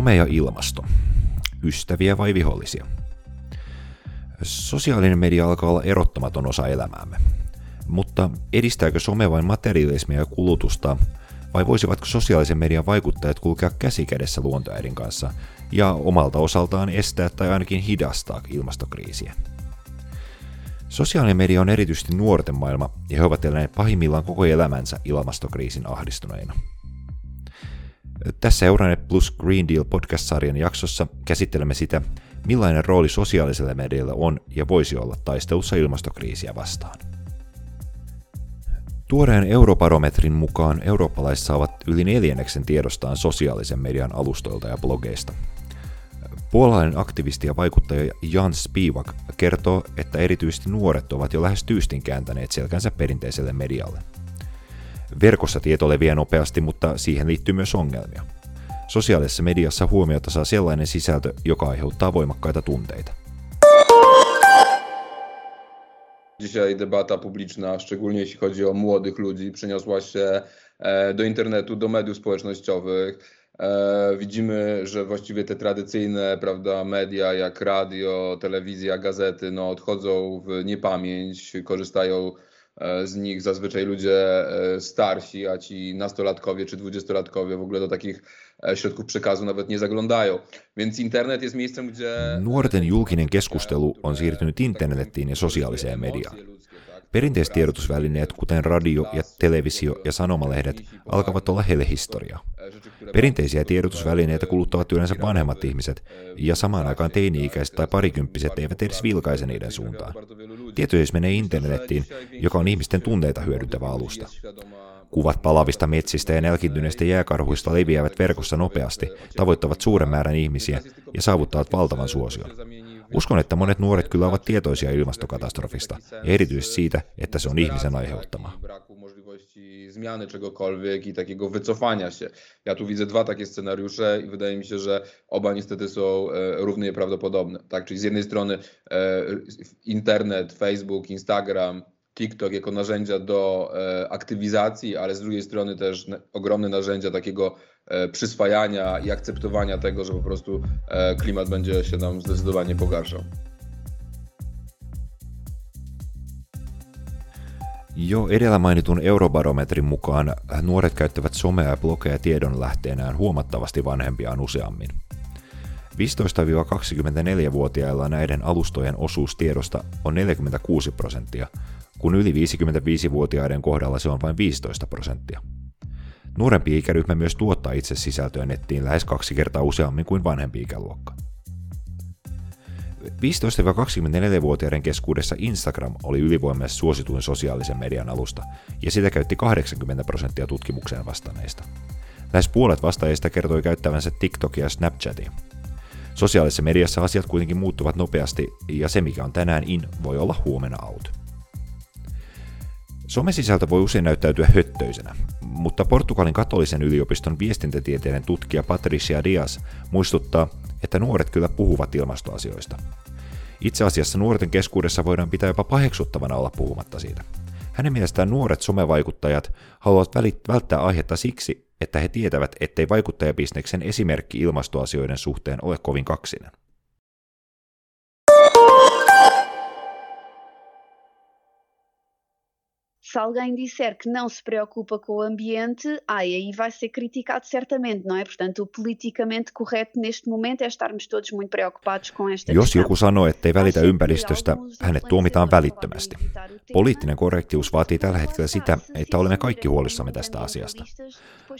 Some ja ilmasto. Ystäviä vai vihollisia? Sosiaalinen media alkaa olla erottamaton osa elämäämme. Mutta edistääkö some vain materialismia ja kulutusta, vai voisivatko sosiaalisen median vaikuttajat kulkea käsikädessä luontoäidin kanssa ja omalta osaltaan estää tai ainakin hidastaa ilmastokriisiä? Sosiaalinen media on erityisesti nuorten maailma ja he ovat eläneet pahimmillaan koko elämänsä ilmastokriisin ahdistuneina. Tässä Euronet plus Green Deal podcast-sarjan jaksossa käsittelemme sitä, millainen rooli sosiaalisella medialla on ja voisi olla taistelussa ilmastokriisiä vastaan. Tuoreen eurobarometrin mukaan eurooppalaiset saavat yli neljänneksen tiedostaan sosiaalisen median alustoilta ja blogeista. Puolalainen aktivisti ja vaikuttaja Jan Spivak kertoo, että erityisesti nuoret ovat jo lähes tyystin kääntäneet selkänsä perinteiselle medialle. Verkossa tieto leviää nopeasti, mutta siihen liittyy myös ongelmia. Sosiaalisessa mediassa huomiota saa sellainen sisältö, joka aiheuttaa voimakkaita tunteita. Dzisiaj debata publiczna, szczególnie jeśli chodzi o młodych ludzi, przeniosła się e, do internetu, do mediów społecznościowych. E, widzimy, że właściwie te tradycyjne prawda, media jak radio, telewizja, gazety no, odchodzą w niepamięć, korzystają z nich zazwyczaj ludzie starsi, a ci nastolatkowie czy dwudziestolatkowie w ogóle do takich środków przekazu nawet nie zaglądają. Więc internet jest miejscem, gdzie... Nuorten julkinen keskustelu on siirtynyt internetiin ja sosiaaliseen mediaan. Perinteiset tiedotusvälineet, kuten radio ja televisio ja sanomalehdet, alkavat olla heille historiaa. Perinteisiä tiedotusvälineitä kuluttavat yleensä vanhemmat ihmiset, ja samaan aikaan teini-ikäiset tai parikymppiset eivät edes vilkaise niiden suuntaan. Tieto siis menee internettiin, joka on ihmisten tunteita hyödyntävä alusta. Kuvat palavista metsistä ja nälkiintyneistä jääkarhuista leviävät verkossa nopeasti, tavoittavat suuren määrän ihmisiä ja saavuttavat valtavan suosion. Uskon, että monet nuoret kyllä ovat tietoisia ilmastokatastrofista, ja erityisesti siitä, että se on ihmisen aiheuttama. Zmiany czegokolwiek i takiego wycofania się. Ja tu widzę dwa takie scenariusze i wydaje mi się, że oba niestety są e, równie prawdopodobne. Tak? Czyli z jednej strony e, internet, Facebook, Instagram, TikTok jako narzędzia do e, aktywizacji, ale z drugiej strony też ogromne narzędzia takiego przyswajania i akceptowania tego, że po prostu klimat będzie się nam zdecydowanie pogarszał. Jo edellä mainitun eurobarometrin mukaan nuoret käyttävät somea ja blogeja tiedonlähteenään huomattavasti vanhempiaan useammin. 15-24-vuotiailla näiden alustojen osuus tiedosta on 46 prosenttia, kun yli 55-vuotiaiden kohdalla se on vain 15 prosenttia. Nuorempi ikäryhmä myös tuottaa itse sisältöä nettiin lähes kaksi kertaa useammin kuin vanhempi ikäluokka. 15-24-vuotiaiden keskuudessa Instagram oli ylivoimaisesti suosituin sosiaalisen median alusta, ja sitä käytti 80 prosenttia tutkimukseen vastanneista. Lähes puolet vastaajista kertoi käyttävänsä TikTokia ja Snapchatia. Sosiaalisessa mediassa asiat kuitenkin muuttuvat nopeasti, ja se mikä on tänään in, voi olla huomenna out. Somesisältö voi usein näyttäytyä höttöisenä, mutta Portugalin katolisen yliopiston viestintätieteiden tutkija Patricia Diaz muistuttaa, että nuoret kyllä puhuvat ilmastoasioista. Itse asiassa nuorten keskuudessa voidaan pitää jopa paheksuttavana olla puhumatta siitä. Hänen mielestään nuoret somevaikuttajat haluavat välttää aihetta siksi, että he tietävät, ettei vaikuttajabisneksen esimerkki ilmastoasioiden suhteen ole kovin kaksinen. Se alguém disser que não se preocupa com o ambiente, ai, aí vai ser criticado certamente, não é? Portanto, o politicamente correto neste momento é estarmos todos muito preocupados com esta Jos joku sanoo, ettei välitä ympäristöstä, hänet tuomitaan välittömästi. Poliittinen korrektius vaatii tällä hetkellä sitä, että olemme kaikki huolissamme tästä asiasta.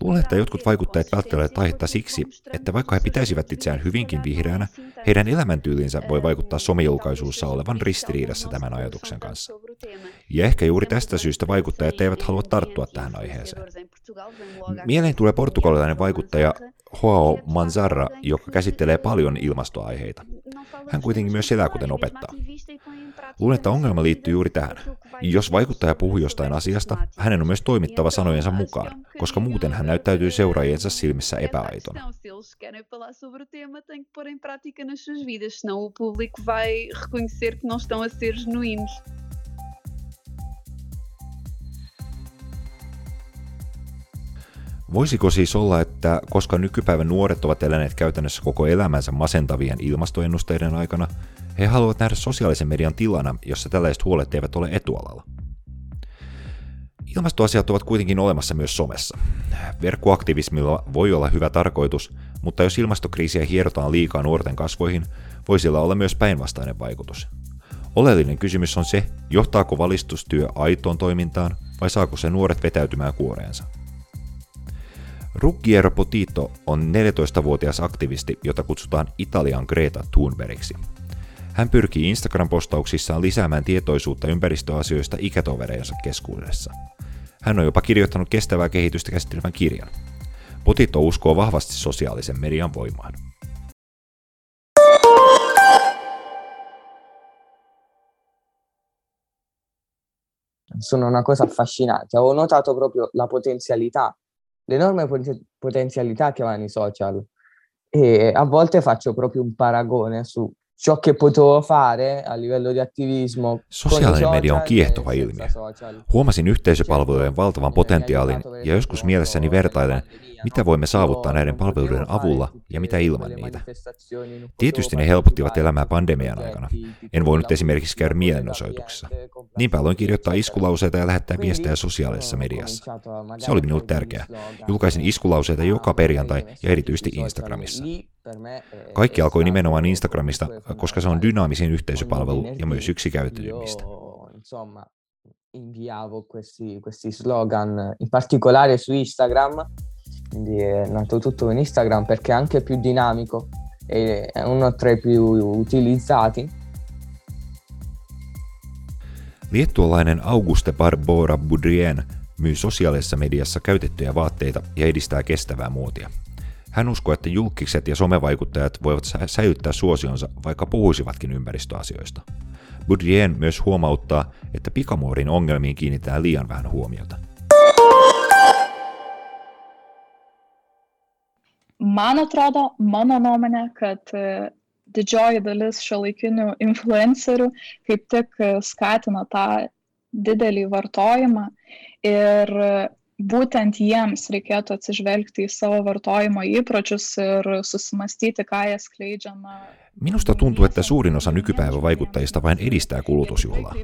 Luulen, että jotkut vaikuttajat välttävät aihetta siksi, että vaikka he pitäisivät itseään hyvinkin vihreänä, heidän elämäntyylinsä voi vaikuttaa somejulkaisuussa olevan ristiriidassa tämän ajatuksen kanssa. Ja ehkä juuri tästä syystä vaikuttajat eivät halua tarttua tähän aiheeseen. Mieleen tulee portugalilainen vaikuttaja Joao Manzarra, joka käsittelee paljon ilmastoaiheita. Hän kuitenkin myös elää kuten opettaa. Luulen, että ongelma liittyy juuri tähän. Jos vaikuttaja puhuu jostain asiasta, hänen on myös toimittava sanojensa mukaan, koska muuten hän näyttäytyy seuraajiensa silmissä epäaitona. Voisiko siis olla, että koska nykypäivän nuoret ovat eläneet käytännössä koko elämänsä masentavien ilmastoennusteiden aikana, he haluavat nähdä sosiaalisen median tilana, jossa tällaiset huolet eivät ole etualalla? Ilmastoasiat ovat kuitenkin olemassa myös somessa. Verkkoaktivismilla voi olla hyvä tarkoitus, mutta jos ilmastokriisiä hierotaan liikaa nuorten kasvoihin, voi sillä olla myös päinvastainen vaikutus. Oleellinen kysymys on se, johtaako valistustyö aitoon toimintaan vai saako se nuoret vetäytymään kuoreensa. Ruggiero Potito on 14-vuotias aktivisti, jota kutsutaan Italian Greta Thunbergiksi. Hän pyrkii Instagram-postauksissaan lisäämään tietoisuutta ympäristöasioista ikätovereidensa keskuudessa. Hän on jopa kirjoittanut kestävää kehitystä käsittelevän kirjan. Potito uskoo vahvasti sosiaalisen median voimaan. sono una cosa affascinante. Ho notato proprio la potenzialità, l'enorme potenzialità che hanno i social. E a volte faccio proprio un paragone su ciò che potevo fare a livello di attivismo. Sosiaalinen media on kiehtova ilmiö. Huomasin yhteisöpalvelujen valtavan potentiaalin ja joskus mielessäni vertailen, mitä voimme saavuttaa näiden palveluiden avulla ja mitä ilman niitä. Tietysti ne helpottivat elämää pandemian aikana. En voinut esimerkiksi käydä mielenosoituksessa. Niinpä aloin kirjoittaa iskulauseita ja lähettää viestejä sosiaalisessa mediassa. Se oli minulle tärkeää. Julkaisin iskulauseita joka perjantai ja erityisesti Instagramissa. Kaikki alkoi nimenomaan Instagramista, koska se on dynaamisin yhteisöpalvelu ja myös yksi käytetyimmistä. inviavo questi, questi slogan, in particolare su Instagram, quindi è nato tutto in Instagram perché è anche più dinamico e è uno tra i più utilizzati. Liettualainen Auguste Barbora Budrien myy sosiaalisessa mediassa käytettyjä vaatteita ja edistää kestävää muotia. Hän uskoo, että julkiset ja somevaikuttajat voivat säilyttää suosionsa, vaikka puhuisivatkin ympäristöasioista. Budrien myös huomauttaa, että pikamuorin ongelmiin kiinnitetään liian vähän huomiota. Man atrodo, mano nuomonė, kad didžioji dalis šiuolaikinių influencerių kaip tik skatina tą didelį vartojimą ir būtent jiems reikėtų atsižvelgti į savo vartojimo įpročius ir susimastyti, ką jie skleidžia. Minusta tuntuu, että suurin osa nykypäivän vaikuttajista vain edistää kulutusjuhlaa.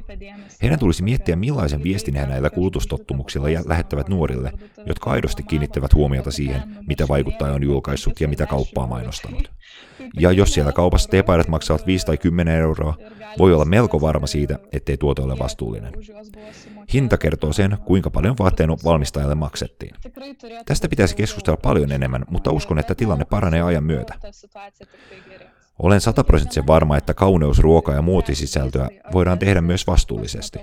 Heidän tulisi miettiä, millaisen viestin he näillä kulutustottumuksilla lähettävät nuorille, jotka aidosti kiinnittävät huomiota siihen, mitä vaikuttaja on julkaissut ja mitä kauppaa mainostanut. Ja jos siellä kaupassa teepaidat maksavat 5 tai 10 euroa, voi olla melko varma siitä, ettei tuote ole vastuullinen. Hinta kertoo sen, kuinka paljon vaatteen valmistajalle maksettiin. Tästä pitäisi keskustella paljon enemmän, mutta uskon, että tilanne paranee ajan myötä. Olen sataprosenttisen varma, että kauneus, ruoka ja muotisisältöä voidaan tehdä myös vastuullisesti.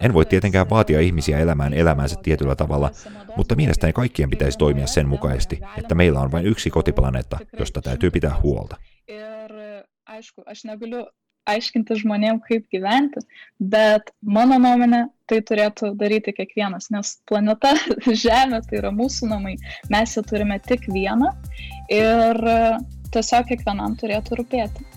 En voi tietenkään vaatia ihmisiä elämään elämänsä tietyllä tavalla, mutta mielestäni kaikkien pitäisi toimia sen mukaisesti, että meillä on vain yksi kotiplaneetta, josta täytyy pitää huolta. Aiškinti žmonėm, kaip gyventi, bet mano nuomonė tai turėtų daryti kiekvienas, nes planeta Žemė tai yra mūsų namai, mes ją turime tik vieną ir tiesiog kiekvienam turėtų rūpėti.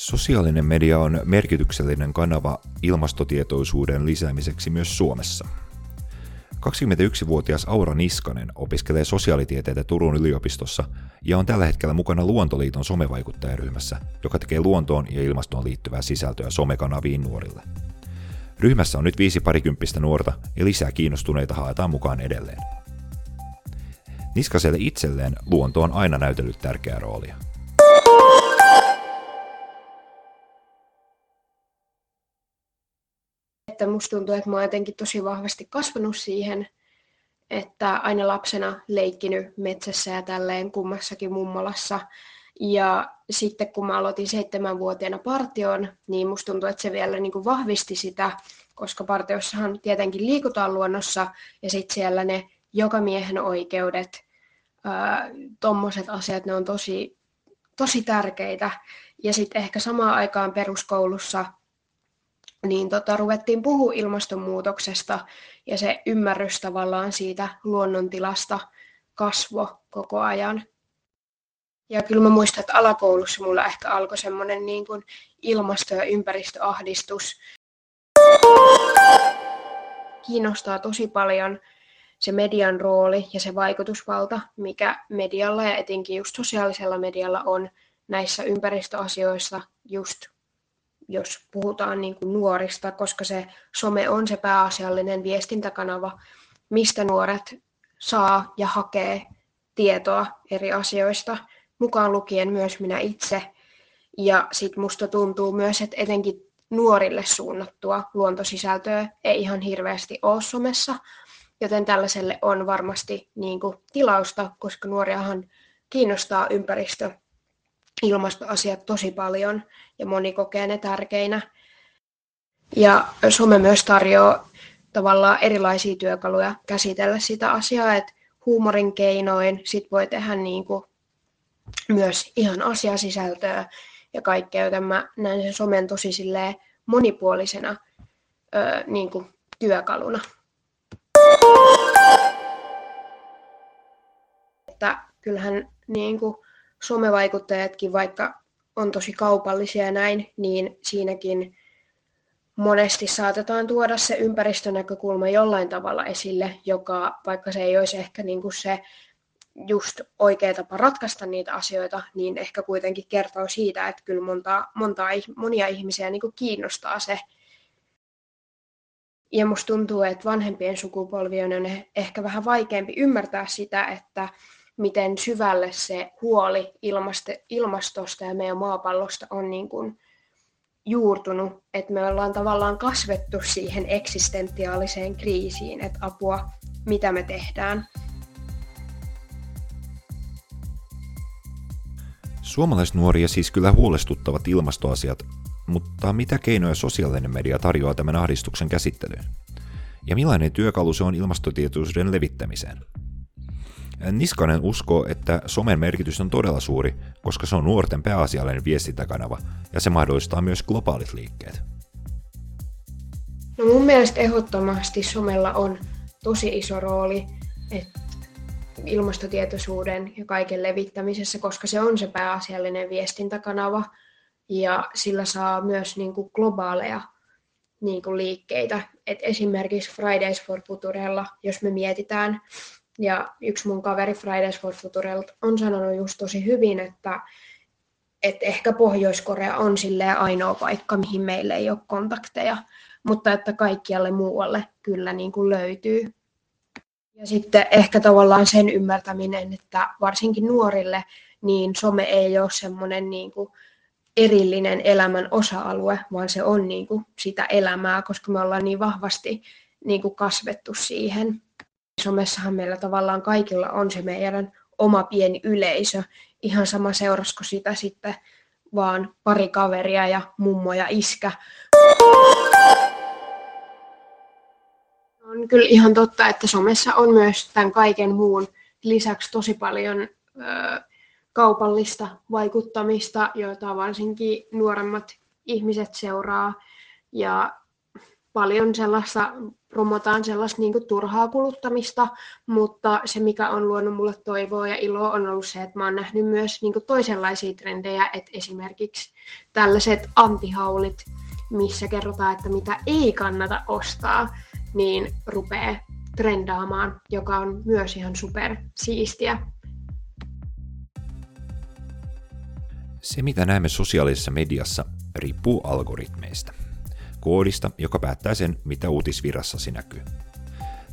Sosiaalinen media on merkityksellinen kanava ilmastotietoisuuden lisäämiseksi myös Suomessa. 21-vuotias Aura Niskanen opiskelee sosiaalitieteitä Turun yliopistossa ja on tällä hetkellä mukana Luontoliiton somevaikuttajaryhmässä, joka tekee luontoon ja ilmastoon liittyvää sisältöä somekanaviin nuorille. Ryhmässä on nyt viisi parikymppistä nuorta ja lisää kiinnostuneita haetaan mukaan edelleen. Niskaselle itselleen luonto on aina näytellyt tärkeää roolia. Että musta tuntuu, että mä oon jotenkin tosi vahvasti kasvanut siihen, että aina lapsena leikkinyt metsässä ja tälleen kummassakin mummolassa. Ja sitten kun mä aloitin seitsemänvuotiaana partioon, niin musta tuntuu, että se vielä niin kuin vahvisti sitä, koska partiossahan tietenkin liikutaan luonnossa ja sitten siellä ne joka miehen oikeudet, tuommoiset asiat, ne on tosi, tosi tärkeitä. Ja sitten ehkä samaan aikaan peruskoulussa niin tota, ruvettiin puhua ilmastonmuutoksesta ja se ymmärrys tavallaan siitä luonnontilasta kasvo koko ajan. Ja kyllä mä muistan, että alakoulussa mulla ehkä alkoi semmoinen niin kuin ilmasto- ja ympäristöahdistus. kiinnostaa tosi paljon se median rooli ja se vaikutusvalta, mikä medialla ja etenkin just sosiaalisella medialla on näissä ympäristöasioissa, just jos puhutaan niin kuin nuorista, koska se some on se pääasiallinen viestintäkanava, mistä nuoret saa ja hakee tietoa eri asioista, mukaan lukien myös minä itse. Ja sitten musta tuntuu myös, että etenkin nuorille suunnattua luontosisältöä ei ihan hirveästi ole somessa, joten tällaiselle on varmasti niin kuin, tilausta, koska nuoriahan kiinnostaa ympäristö, ilmastoasiat tosi paljon ja moni kokee ne tärkeinä. Ja some myös tarjoaa tavallaan erilaisia työkaluja käsitellä sitä asiaa, että huumorin keinoin sit voi tehdä niin kuin myös ihan asiasisältöä ja kaikkea, joten mä näen sen somen tosi monipuolisena ö, niin kuin työkaluna. Että kyllähän niin kuin somevaikuttajatkin, vaikka on tosi kaupallisia ja näin, niin siinäkin monesti saatetaan tuoda se ympäristönäkökulma jollain tavalla esille, joka vaikka se ei olisi ehkä niin kuin se just oikea tapa ratkaista niitä asioita, niin ehkä kuitenkin kertoo siitä, että kyllä monta, monta, monia ihmisiä niin kuin kiinnostaa se. Ja musta tuntuu, että vanhempien sukupolvien on ehkä vähän vaikeampi ymmärtää sitä, että miten syvälle se huoli ilmastosta ja meidän maapallosta on niin kuin juurtunut, että me ollaan tavallaan kasvettu siihen eksistentiaaliseen kriisiin, että apua, mitä me tehdään. Suomalaisnuoria siis kyllä huolestuttavat ilmastoasiat, mutta mitä keinoja sosiaalinen media tarjoaa tämän ahdistuksen käsittelyyn? Ja millainen työkalu se on ilmastotietoisuuden levittämiseen? Niskanen uskoo, että somen merkitys on todella suuri, koska se on nuorten pääasiallinen viestintäkanava ja se mahdollistaa myös globaalit liikkeet. No mun mielestä ehdottomasti somella on tosi iso rooli että ilmastotietoisuuden ja kaiken levittämisessä, koska se on se pääasiallinen viestintäkanava ja sillä saa myös niin kuin globaaleja niin kuin liikkeitä. Et esimerkiksi Fridays for Futurella, jos me mietitään, ja yksi mun kaveri Fridays for Futurelta on sanonut just tosi hyvin, että, että ehkä Pohjois-Korea on sille ainoa paikka, mihin meille ei ole kontakteja, mutta että kaikkialle muualle kyllä niin kuin löytyy. Ja sitten ehkä tavallaan sen ymmärtäminen, että varsinkin nuorille niin some ei ole semmoinen niin kuin erillinen elämän osa-alue, vaan se on niin kuin sitä elämää, koska me ollaan niin vahvasti niin kuin kasvettu siihen somessahan meillä tavallaan kaikilla on se meidän oma pieni yleisö. Ihan sama seurasko sitä sitten vaan pari kaveria ja mummo ja iskä. On kyllä ihan totta, että somessa on myös tämän kaiken muun lisäksi tosi paljon ö, kaupallista vaikuttamista, joita varsinkin nuoremmat ihmiset seuraa. Ja paljon sellaista, promotaan sellaista niin kuin turhaa kuluttamista, mutta se mikä on luonut mulle toivoa ja iloa on ollut se, että mä oon nähnyt myös niin kuin toisenlaisia trendejä, että esimerkiksi tällaiset antihaulit, missä kerrotaan, että mitä ei kannata ostaa, niin rupeaa trendaamaan, joka on myös ihan super siistiä. Se, mitä näemme sosiaalisessa mediassa, riippuu algoritmeista koodista, joka päättää sen, mitä uutisvirassasi näkyy.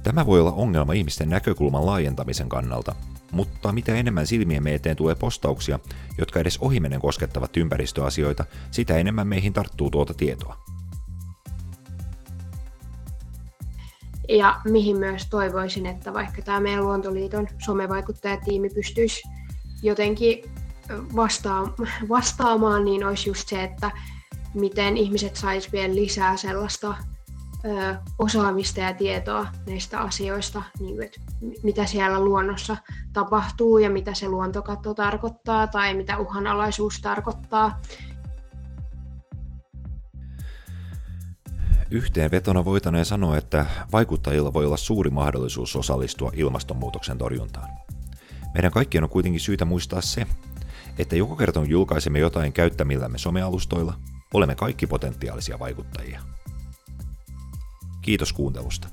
Tämä voi olla ongelma ihmisten näkökulman laajentamisen kannalta, mutta mitä enemmän silmien eteen tulee postauksia, jotka edes ohimennen koskettavat ympäristöasioita, sitä enemmän meihin tarttuu tuota tietoa. Ja mihin myös toivoisin, että vaikka tämä meidän Luontoliiton somevaikuttajatiimi pystyisi jotenkin vastaamaan, niin olisi just se, että miten ihmiset sais vielä lisää sellaista ö, osaamista ja tietoa näistä asioista, niin että mitä siellä luonnossa tapahtuu ja mitä se luontokatto tarkoittaa tai mitä uhanalaisuus tarkoittaa. Yhteenvetona voitaneen sanoa, että vaikuttajilla voi olla suuri mahdollisuus osallistua ilmastonmuutoksen torjuntaan. Meidän kaikkien on kuitenkin syytä muistaa se, että joko kerta julkaisemme jotain käyttämillämme somealustoilla – Olemme kaikki potentiaalisia vaikuttajia. Kiitos kuuntelusta.